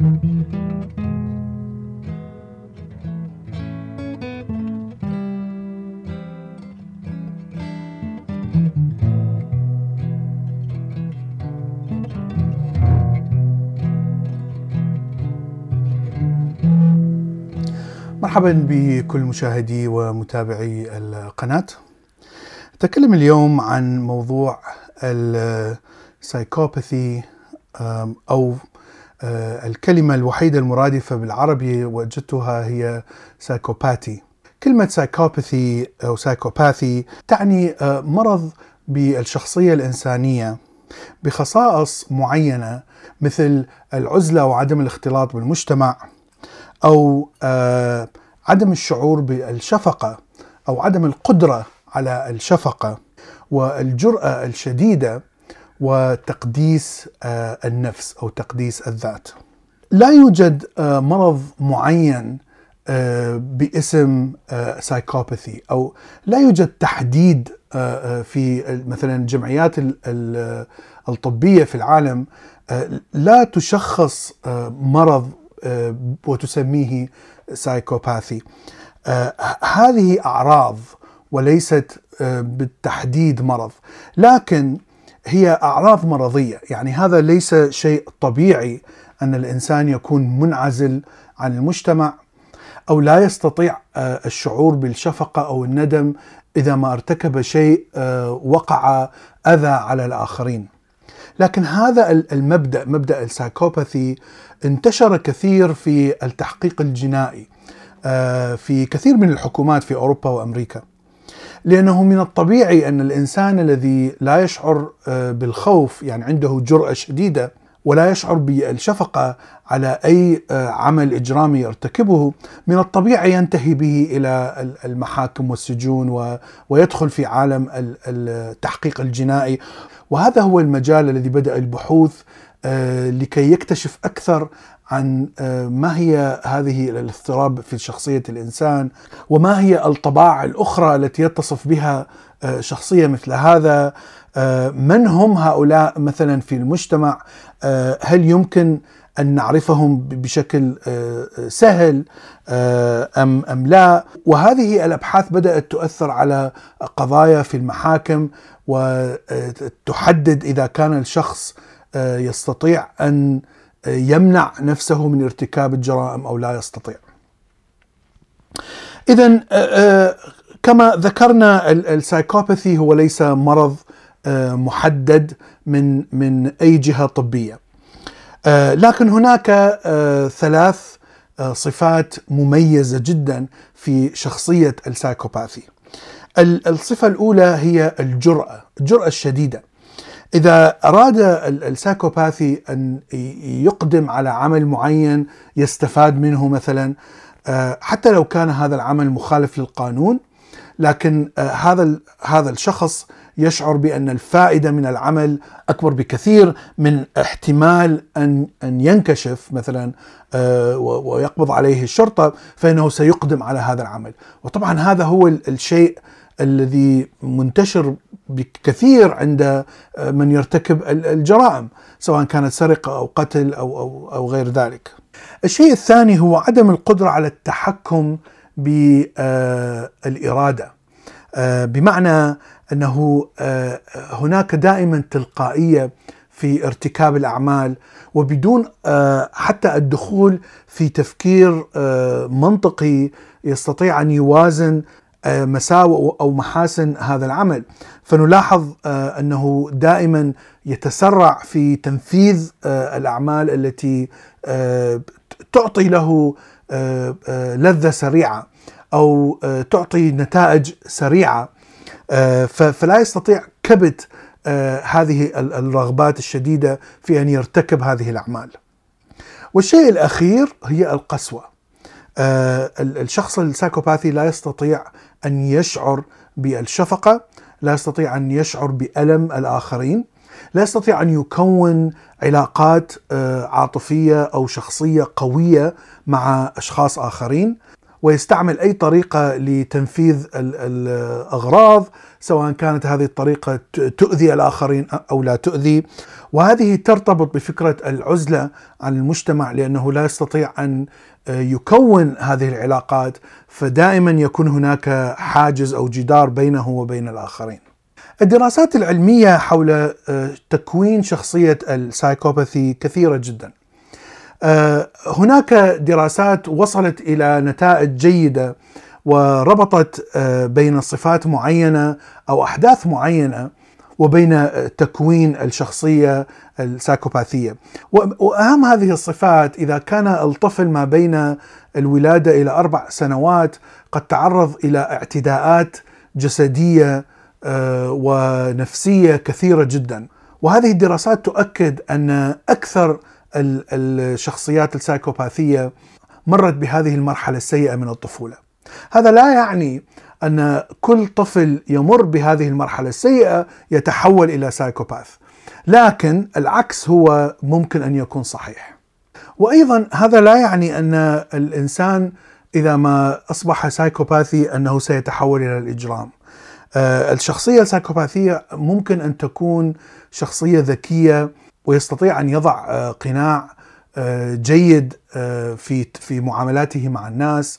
مرحبا بكل مشاهدي ومتابعي القناة. نتكلم اليوم عن موضوع ال psychopathy أو الكلمة الوحيدة المرادفة بالعربي وجدتها هي سايكوباتي كلمة psychopathy أو psychopathy تعني آه، مرض بالشخصية الإنسانية بخصائص معينة مثل العزلة وعدم الاختلاط بالمجتمع أو آه، عدم الشعور بالشفقة أو عدم القدرة على الشفقة والجرأة الشديدة وتقديس آه، النفس أو تقديس الذات. لا يوجد آه، مرض معين باسم سايكوباثي أو لا يوجد تحديد في مثلا الجمعيات الطبية في العالم لا تشخص مرض آه، وتسميه psychopathy آه، هذه أعراض وليست آه، بالتحديد مرض لكن هي أعراض مرضية. يعني هذا ليس شيء طبيعي أن الإنسان يكون منعزل عن المجتمع أو لا يستطيع الشعور بالشفقة أو الندم إذا ما ارتكب شيء وقع أذى على الآخرين. لكن هذا المبدأ مبدأ ال psychopathy انتشر كثير في التحقيق الجنائي آه، في كثير من الحكومات في أوروبا وأمريكا. لأنه من الطبيعي أن الإنسان الذي لا يشعر آه، بالخوف يعني عنده جرأة شديدة ولا يشعر بالشفقة على أي آه، عمل إجرامي يرتكبه من الطبيعي ينتهي به إلى المحاكم والسجون ويدخل في عالم التحقيق الجنائي. وهذا هو المجال الذي بدأ البحوث آه، لكي يكتشف أكثر عن آه، ما هي هذه الاضطراب في شخصية الإنسان وما هي الطباع الأخرى التي يتصف بها آه، شخصية مثل هذا من هم هؤلاء مثلا في المجتمع؟ هل يمكن أن نعرفهم بشكل سهل أم أم لا؟ وهذه الأبحاث بدأت تؤثر على قضايا في المحاكم وتحدد إذا كان الشخص آه، يستطيع آه، يمنع نفسه من ارتكاب الجرائم أو لا يستطيع. اذا آه، كما ذكرنا السايكوباثي هو ليس مرض محدد من من أي جهة طبية. لكن هناك ثلاث صفات مميزة جدا في شخصية السايكوباثي. الصفة الأولى هي الجرأة، الجرأة الشديدة. إذا أراد السايكوباثي أن يقدم على عمل معين يستفاد منه مثلا آه، حتى لو كان هذا العمل مخالف للقانون لكن آه، هذا هذا الشخص يشعر بأن الفائدة من العمل أكبر بكثير من احتمال ان أن ينكشف مثلا آه، ويقبض عليه الشرطة فإنه سيقدم على هذا العمل، وطبعا هذا هو الشيء الذي منتشر بكثير عند آه، من يرتكب الجرائم سواء كانت سرقة أو قتل أو أو أو غير ذلك. الشيء الثاني هو عدم القدرة على التحكم بالاراده. آه، بمعنى أنه آه، هناك دائما تلقائية في ارتكاب الأعمال وبدون حتى الدخول في تفكير منطقي يستطيع أن يوازن آه، مساوئ أو محاسن هذا العمل فنلاحظ آه، أنه دائما يتسرع في تنفيذ آه، الأعمال التي تعطي له لذة سريعة أو تعطي نتائج سريعة فلا يستطيع كبت هذه الرغبات الشديدة في أن يرتكب هذه الأعمال. والشيء الأخير هي القسوة. الشخص السايكوباثي لا يستطيع أن يشعر بالشفقة، لا يستطيع أن يشعر بألم الآخرين، لا يستطيع أن يكون علاقات آه، عاطفية أو شخصية قوية مع أشخاص آخرين، ويستعمل أي طريقة لتنفيذ الأغراض سواء كانت هذه الطريقة تؤذي الآخرين أو لا تؤذي وهذه ترتبط بفكرة العزلة عن المجتمع لأنه لا يستطيع أن يكون هذه العلاقات فدائما يكون هناك حاجز أو جدار بينه وبين الآخرين. الدراسات العلمية حول تكوين شخصية السايكوباثي كثيرة جدا. آه، هناك دراسات وصلت إلى نتائج جيدة وربطت آه، بين صفات معينة أو أحداث معينة وبين تكوين الشخصية السايكوباثية. وأهم هذه الصفات إذا كان الطفل ما بين الولادة إلى أربع سنوات قد تعرض إلى اعتداءات جسدية آه، ونفسية كثيرة جدا. وهذه الدراسات تؤكد أن أكثر الشخصيات السايكوباثية مرت بهذه المرحلة السيئة من الطفولة. هذا لا يعني أن كل طفل يمر بهذه المرحلة السيئة يتحول إلى psychopath. لكن العكس هو ممكن أن يكون صحيح. وأيضا هذا لا يعني أن الإنسان إذا ما أصبح سايكوباثي أنه سيتحول إلى الإجرام. آه، الشخصية السايكوباثية ممكن أن تكون شخصية ذكية ويستطيع أن يضع آه، قناع آه، جيد آه، في في معاملاته مع الناس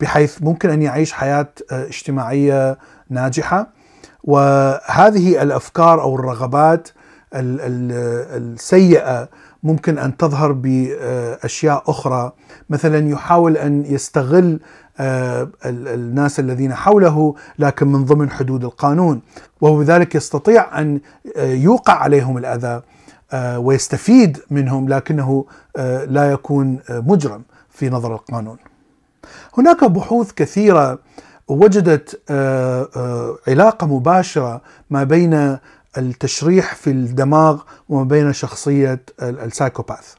بحيث ممكن أن يعيش حياة اجتماعية ناجحة. وهذه الأفكار أو الرغبات السيئة ممكن أن تظهر بأشياء أخرى. مثلا يحاول أن يستغل الناس الذين حوله لكن من ضمن حدود القانون. وهو بذلك يستطيع أن يوقع عليهم الأذى. ويستفيد منهم لكنه آه، لا يكون آه، مجرم في نظر القانون. هناك بحوث كثيرة وجدت علاقة مباشرة ما بين التشريح في الدماغ وما بين شخصية السايكوباث.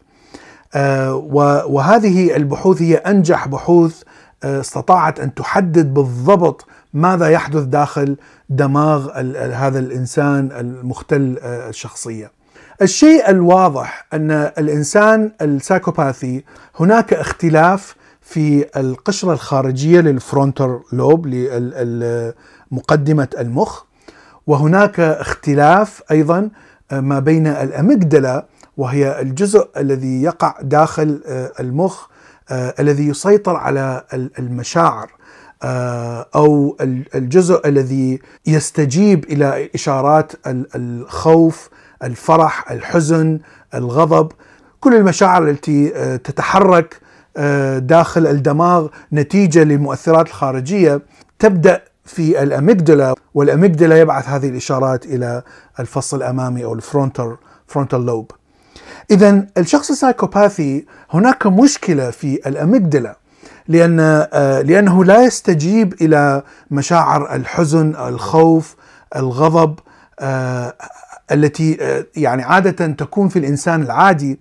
وهذه البحوث هي أنجح بحوث استطاعت أن تحدد بالضبط ماذا يحدث داخل دماغ هذا الإنسان المختل الشخصية. الشيء الواضح أن الإنسان السايكوباثي هناك اختلاف في القشرة الخارجية لل frontal lobe لمقدمه المخ وهناك اختلاف أيضا ما بين الاميجدلا وهي الجزء الذي يقع داخل المخ الذي يسيطر على المشاعر أو الجزء الذي يستجيب إلى إشارات الخوف الفرح الحزن الغضب كل المشاعر التي آه، تتحرك آه، داخل الدماغ نتيجة للمؤثرات الخارجية تبدأ في الأميجدلا والأميجدلا يبعث هذه الإشارات إلى الفص الامامي أو ال frontal frontal lobe. اذا الشخص السايكوباثي هناك مشكلة في ال amygdala لأن آه، لأنه لا يستجيب إلى مشاعر الحزن، الخوف، الغضب التي آه، يعني عادة تكون في الإنسان العادي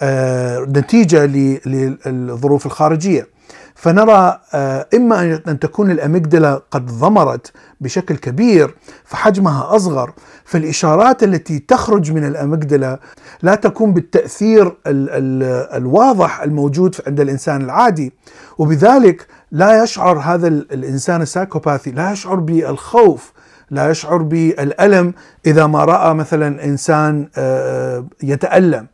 آه، نتيجة للظروف الخارجية. فنرى آه، إما أن تكون ال amygdala قد ضمرت بشكل كبير فحجمها أصغر فالإشارات التي تخرج من الأميجدلا لا تكون بالتأثير ال ال الواضح الموجود عند الإنسان العادي. وبذلك لا يشعر هذا الإنسان السايكوباثي لا يشعر بالخوف لا يشعر بالألم إذا ما رأى مثلا إنسان آه، يتألم.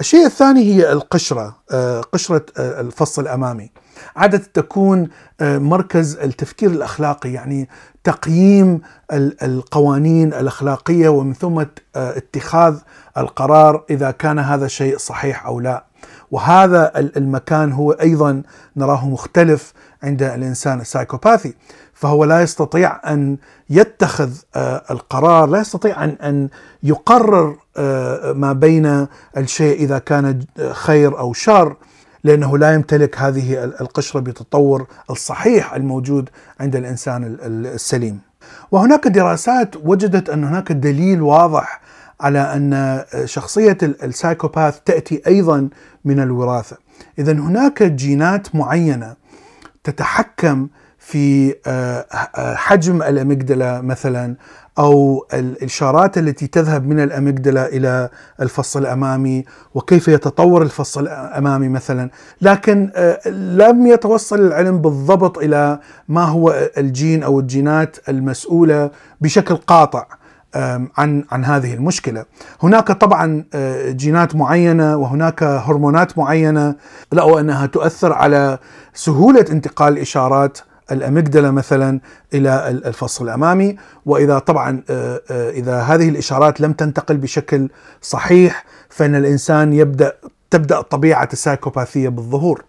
الشيء الثاني هي القشرة آه، قشرة آه، الفص الأمامي. عادة تكون مركز التفكير الأخلاقي يعني تقييم القوانين الأخلاقية ومن ثم اتخاذ القرار إذا كان هذا الشيء صحيح أو لا. وهذا المكان هو أيضا نراه مختلف عند الإنسان السايكوباثي فهو لا يستطيع أن يتخذ آه، القرار، لا يستطيع أن أن يقرر آه، ما بين الشيء إذا كان خير أو شر لأنه لا يمتلك هذه القشرة بالتطور الصحيح الموجود عند الإنسان السليم. وهناك دراسات وجدت أن هناك دليل واضح على أن شخصية السايكوباث تأتي أيضا من الوراثة. اذا هناك جينات معينة تتحكم في آه، آه، حجم الاميجدلا مثلا أو الإشارات التي تذهب من الاميجدلا إلى الفص الأمامي وكيف يتطور الفص الأمامي مثلا، لكن آه، لم يتوصل العلم بالضبط إلى ما هو الجين أو الجينات المسؤولة بشكل قاطع. عن عن هذه المشكلة. هناك طبعا آه، جينات معينة وهناك هرمونات معينة لقوا انها تؤثر على سهولة انتقال الاشارات الاميجدلا مثلا إلى الفص الأمامي وإذا طبعا آه، آه، إذا هذه الإشارات لم تنتقل بشكل صحيح فإن الإنسان يبدأ تبدأ طبيعة السايكوباثية بالظهور.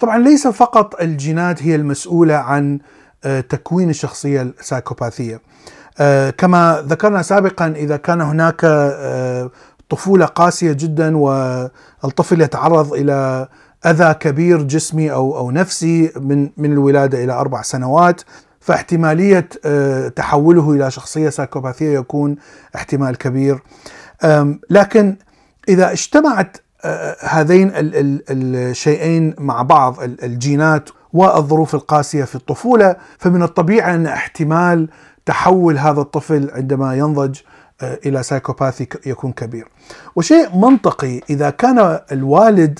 طبعا ليس فقط الجينات هي المسؤولة عن تكوين الشخصية السايكوباثية. آه، كما ذكرنا سابقا إذا كان هناك آه، طفولة قاسية جدا والطفل يتعرض إلى أذى كبير جسمي أو أو نفسي من من الولادة إلى أربع سنوات فاحتمالية آه، تحوله إلى شخصية سايكوباثية يكون احتمال كبير. لكن إذا اجتمعت هذين الشيئين مع بعض الجينات والظروف القاسية في الطفولة فمن الطبيعي أن احتمال تحول هذا الطفل عندما ينضج آه، إلى سايكوباثي يكون كبير. وشيء منطقي إذا كان الوالد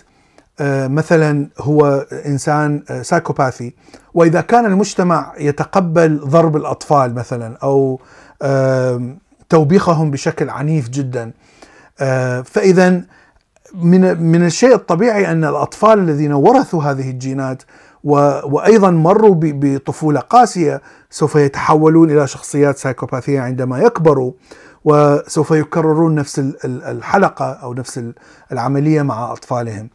آه، مثلا هو إنسان آه، سايكوباثي وإذا كان المجتمع يتقبل ضرب الأطفال مثلا أو توبيخهم بشكل عنيف جدا فاذا من من الشيء الطبيعي أن الأطفال الذين ورثوا هذه الجينات وأيضا مروا بطفولة قاسية سوف يتحولون إلى شخصيات سايكوباثية عندما يكبروا وسوف يكررون نفس الحلقة أو نفس العملية مع أطفالهم.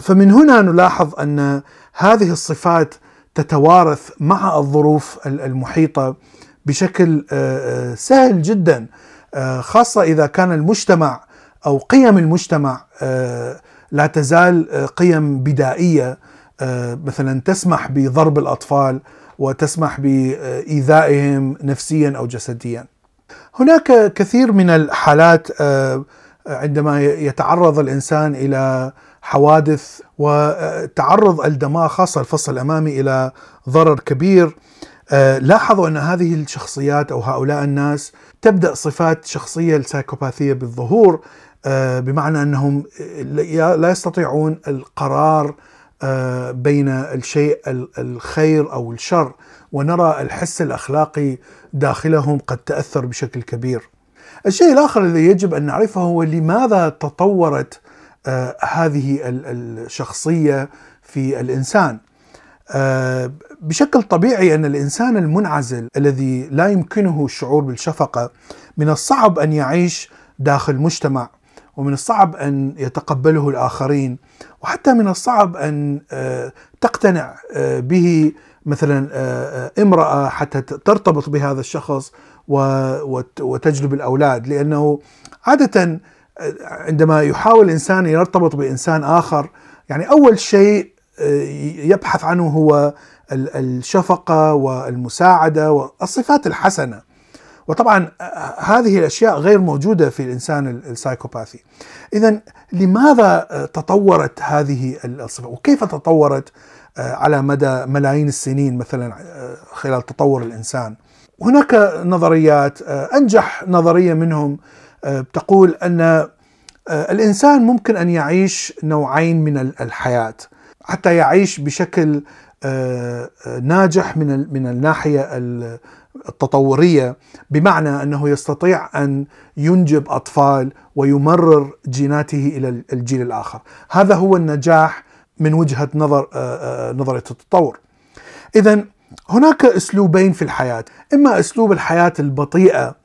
فمن هنا نلاحظ أن هذه الصفات تتوارث مع الظروف المحيطة بشكل سهل جدا خاصة إذا كان المجتمع أو قيم المجتمع لا تزال قيم بدائية مثلا تسمح بضرب الأطفال وتسمح بإيذائهم نفسيا أو جسديا. هناك كثير من الحالات آه، عندما يتعرض الإنسان إلى حوادث وتعرض الدماغ خاصة الفص الأمامي إلى ضرر كبير آه، لاحظوا أن هذه الشخصيات أو هؤلاء الناس تبدأ صفات شخصية السايكوباثية بالظهور بمعنى أنهم لا يستطيعون القرار آه، بين الشيء الخير أو الشر ونرى الحس الأخلاقي داخلهم قد تأثر بشكل كبير. الشيء الآخر الذي يجب أن نعرفه هو لماذا تطورت آه، هذه الشخصية في الإنسان. آه، بشكل طبيعي أن الإنسان المنعزل الذي لا يمكنه الشعور بالشفقة من الصعب أن يعيش داخل مجتمع ومن الصعب أن يتقبله الآخرين وحتى من الصعب أن آه، تقتنع آه، به مثلا آه، امرأة حتى ترتبط بهذا الشخص وتجلب الأولاد. لأنه عاده عندما يحاول الانسان يرتبط بإنسان آخر يعني أول شيء يبحث عنه هو الشفقة والمساعدة والصفات الحسنة. وطبعا هذه الأشياء غير موجودة في الإنسان السايكوباثي. اذا لماذا تطورت هذه الصفات وكيف تطورت على مدى ملايين السنين مثلا خلال تطور الإنسان؟ هناك نظريات أنجح نظرية منهم تقول أن الإنسان ممكن أن يعيش نوعين من الحياة حتى يعيش بشكل ناجح من من الناحية التطورية بمعنى أنه يستطيع أن ينجب أطفال ويمرر جيناته إلى الجيل الآخر، هذا هو النجاح من وجهة نظر آه، آه، نظرية التطور. اذا هناك أسلوبين في الحياة، إما أسلوب الحياة البطيئة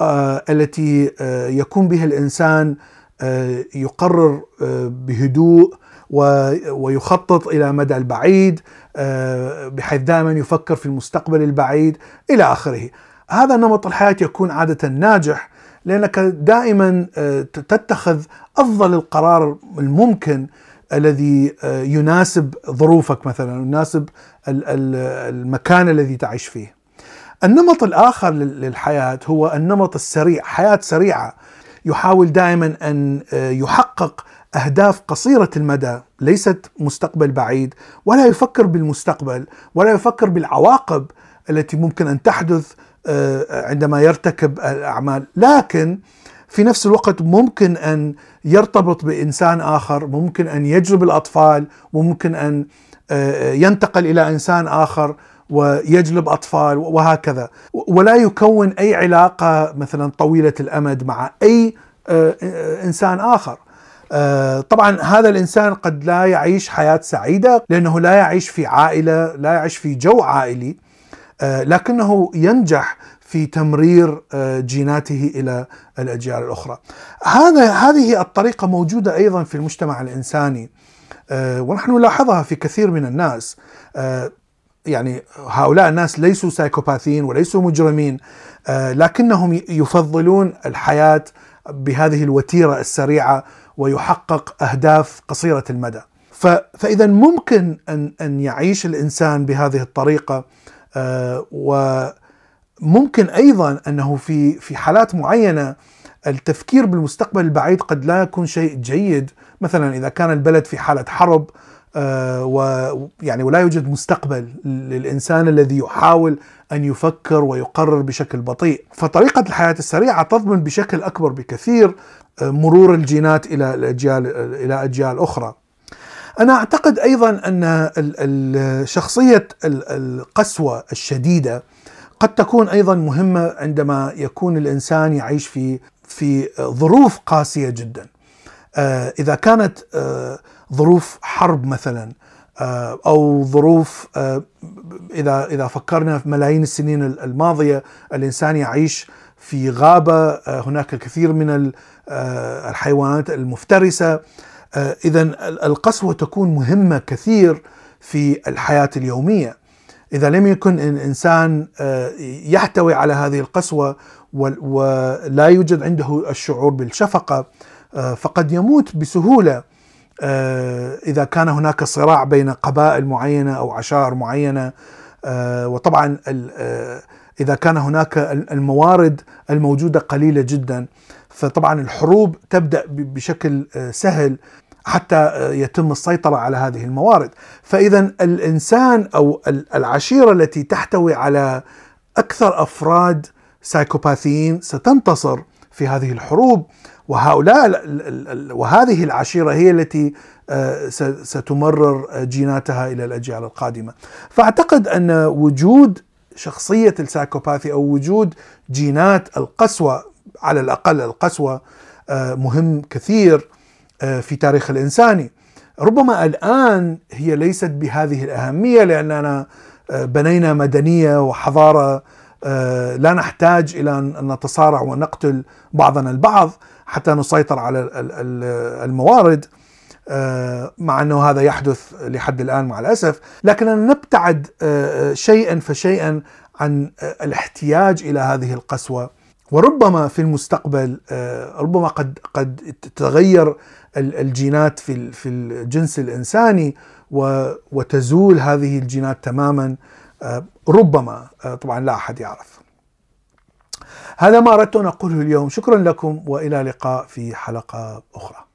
آه، التي يكون بها الإنسان يقرر بهدوء ويخطط إلى مدى البعيد آه، بحيث دائما يفكر في المستقبل البعيد إلى آخره. هذا نمط الحياة يكون عادة ناجح لأنك دائما آه، تتخذ أفضل القرار الممكن الذي آه، يناسب ظروفك مثلا يناسب المكان الذي تعيش فيه. النمط الآخر للحياة هو النمط السريع، حياة سريعة يحاول دائما أن يحقق أهداف قصيرة المدى ليست مستقبل بعيد ولا يفكر بالمستقبل ولا يفكر بالعواقب التي ممكن أن تحدث عندما يرتكب الأعمال لكن في نفس الوقت ممكن أن يرتبط بإنسان آخر ممكن أن يجلب الأطفال ممكن أن ينتقل إلى إنسان آخر ويجلب أطفال وهكذا ولا يكون أي علاقة مثلا طويلة الأمد مع أي آه، إنسان آخر. آه، طبعا هذا الإنسان قد لا يعيش حياة سعيدة لأنه لا يعيش في عائلة، لا يعيش في جو عائلي آه، لكنه ينجح في تمرير جيناته إلى الأجيال الأخرى. هذا هذه الطريقة موجودة أيضا في المجتمع الإنساني ونحن نلاحظها في كثير من الناس يعني هؤلاء الناس ليسوا سايكوباثيين وليسوا مجرمين آه، لكنهم يفضلون الحياة بهذه الوتيرة السريعة ويحقق أهداف قصيرة المدى. فاذا ممكن أن أن يعيش الإنسان بهذه الطريقة آه، وممكن أيضا أنه في في حالات معينة التفكير بالمستقبل البعيد قد لا يكون شيء جيد مثلا إذا كان البلد في حالة حرب آه، ويعني ولا يوجد مستقبل للإنسان الذي يحاول أن يفكر ويقرر بشكل بطيء، فطريقة الحياة السريعة تضمن بشكل أكبر بكثير مرور الجينات إلى الأجيال إلى أجيال أخرى. أنا أعتقد أيضا أن شخصية القسوة الشديدة قد تكون أيضا مهمة عندما يكون الإنسان يعيش في في ظروف قاسية جدا. آه، إذا كانت ظروف حرب مثلا آه، أو ظروف آه، إذا إذا فكرنا في ملايين السنين الماضية الإنسان يعيش في غابة آه، هناك الكثير من الحيوانات المفترسة. اذا القسوة تكون مهمة كثير في الحياة اليومية. إذا لم يكن الانسان يحتوي على هذه القسوة ولا يوجد عنده الشعور بالشفقة فقد يموت بسهولة آه، إذا كان هناك صراع بين قبائل معينة أو عشائر معينة. آه، وطبعا آه، إذا كان هناك الموارد الموجودة قليلة جدا. فطبعا الحروب تبدأ بشكل سهل حتى يتم السيطرة على هذه الموارد فاذا الإنسان أو العشيرة التي تحتوي على أكثر أفراد سايكوباثيين ستنتصر في هذه الحروب وهؤلاء وهذه العشيرة هي التي آه، ستمرر جيناتها إلى الأجيال القادمة. فأعتقد أن وجود شخصية السايكوباثي أو وجود جينات القسوة على الأقل القسوة آه، مهم كثير آه، في تاريخ الانساني. ربما الآن هي ليست بهذه الأهمية لأننا بنينا مدنية وحضارة لا نحتاج إلى أن نتصارع ونقتل بعضنا البعض حتى نسيطر على الموارد آه، مع أنه هذا يحدث لحد الآن مع الأسف، لكننا نبتعد آه، شيئا فشيئا عن الاحتياج إلى هذه القسوة وربما في المستقبل آه، ربما قد قد تتغير الجينات في في الجنس الإنساني وتزول هذه الجينات تماما ربما طبعا لا أحد يعرف. هذا ما أردت أن أقوله اليوم شكرا لكم وإلى لقاء في حلقة أخرى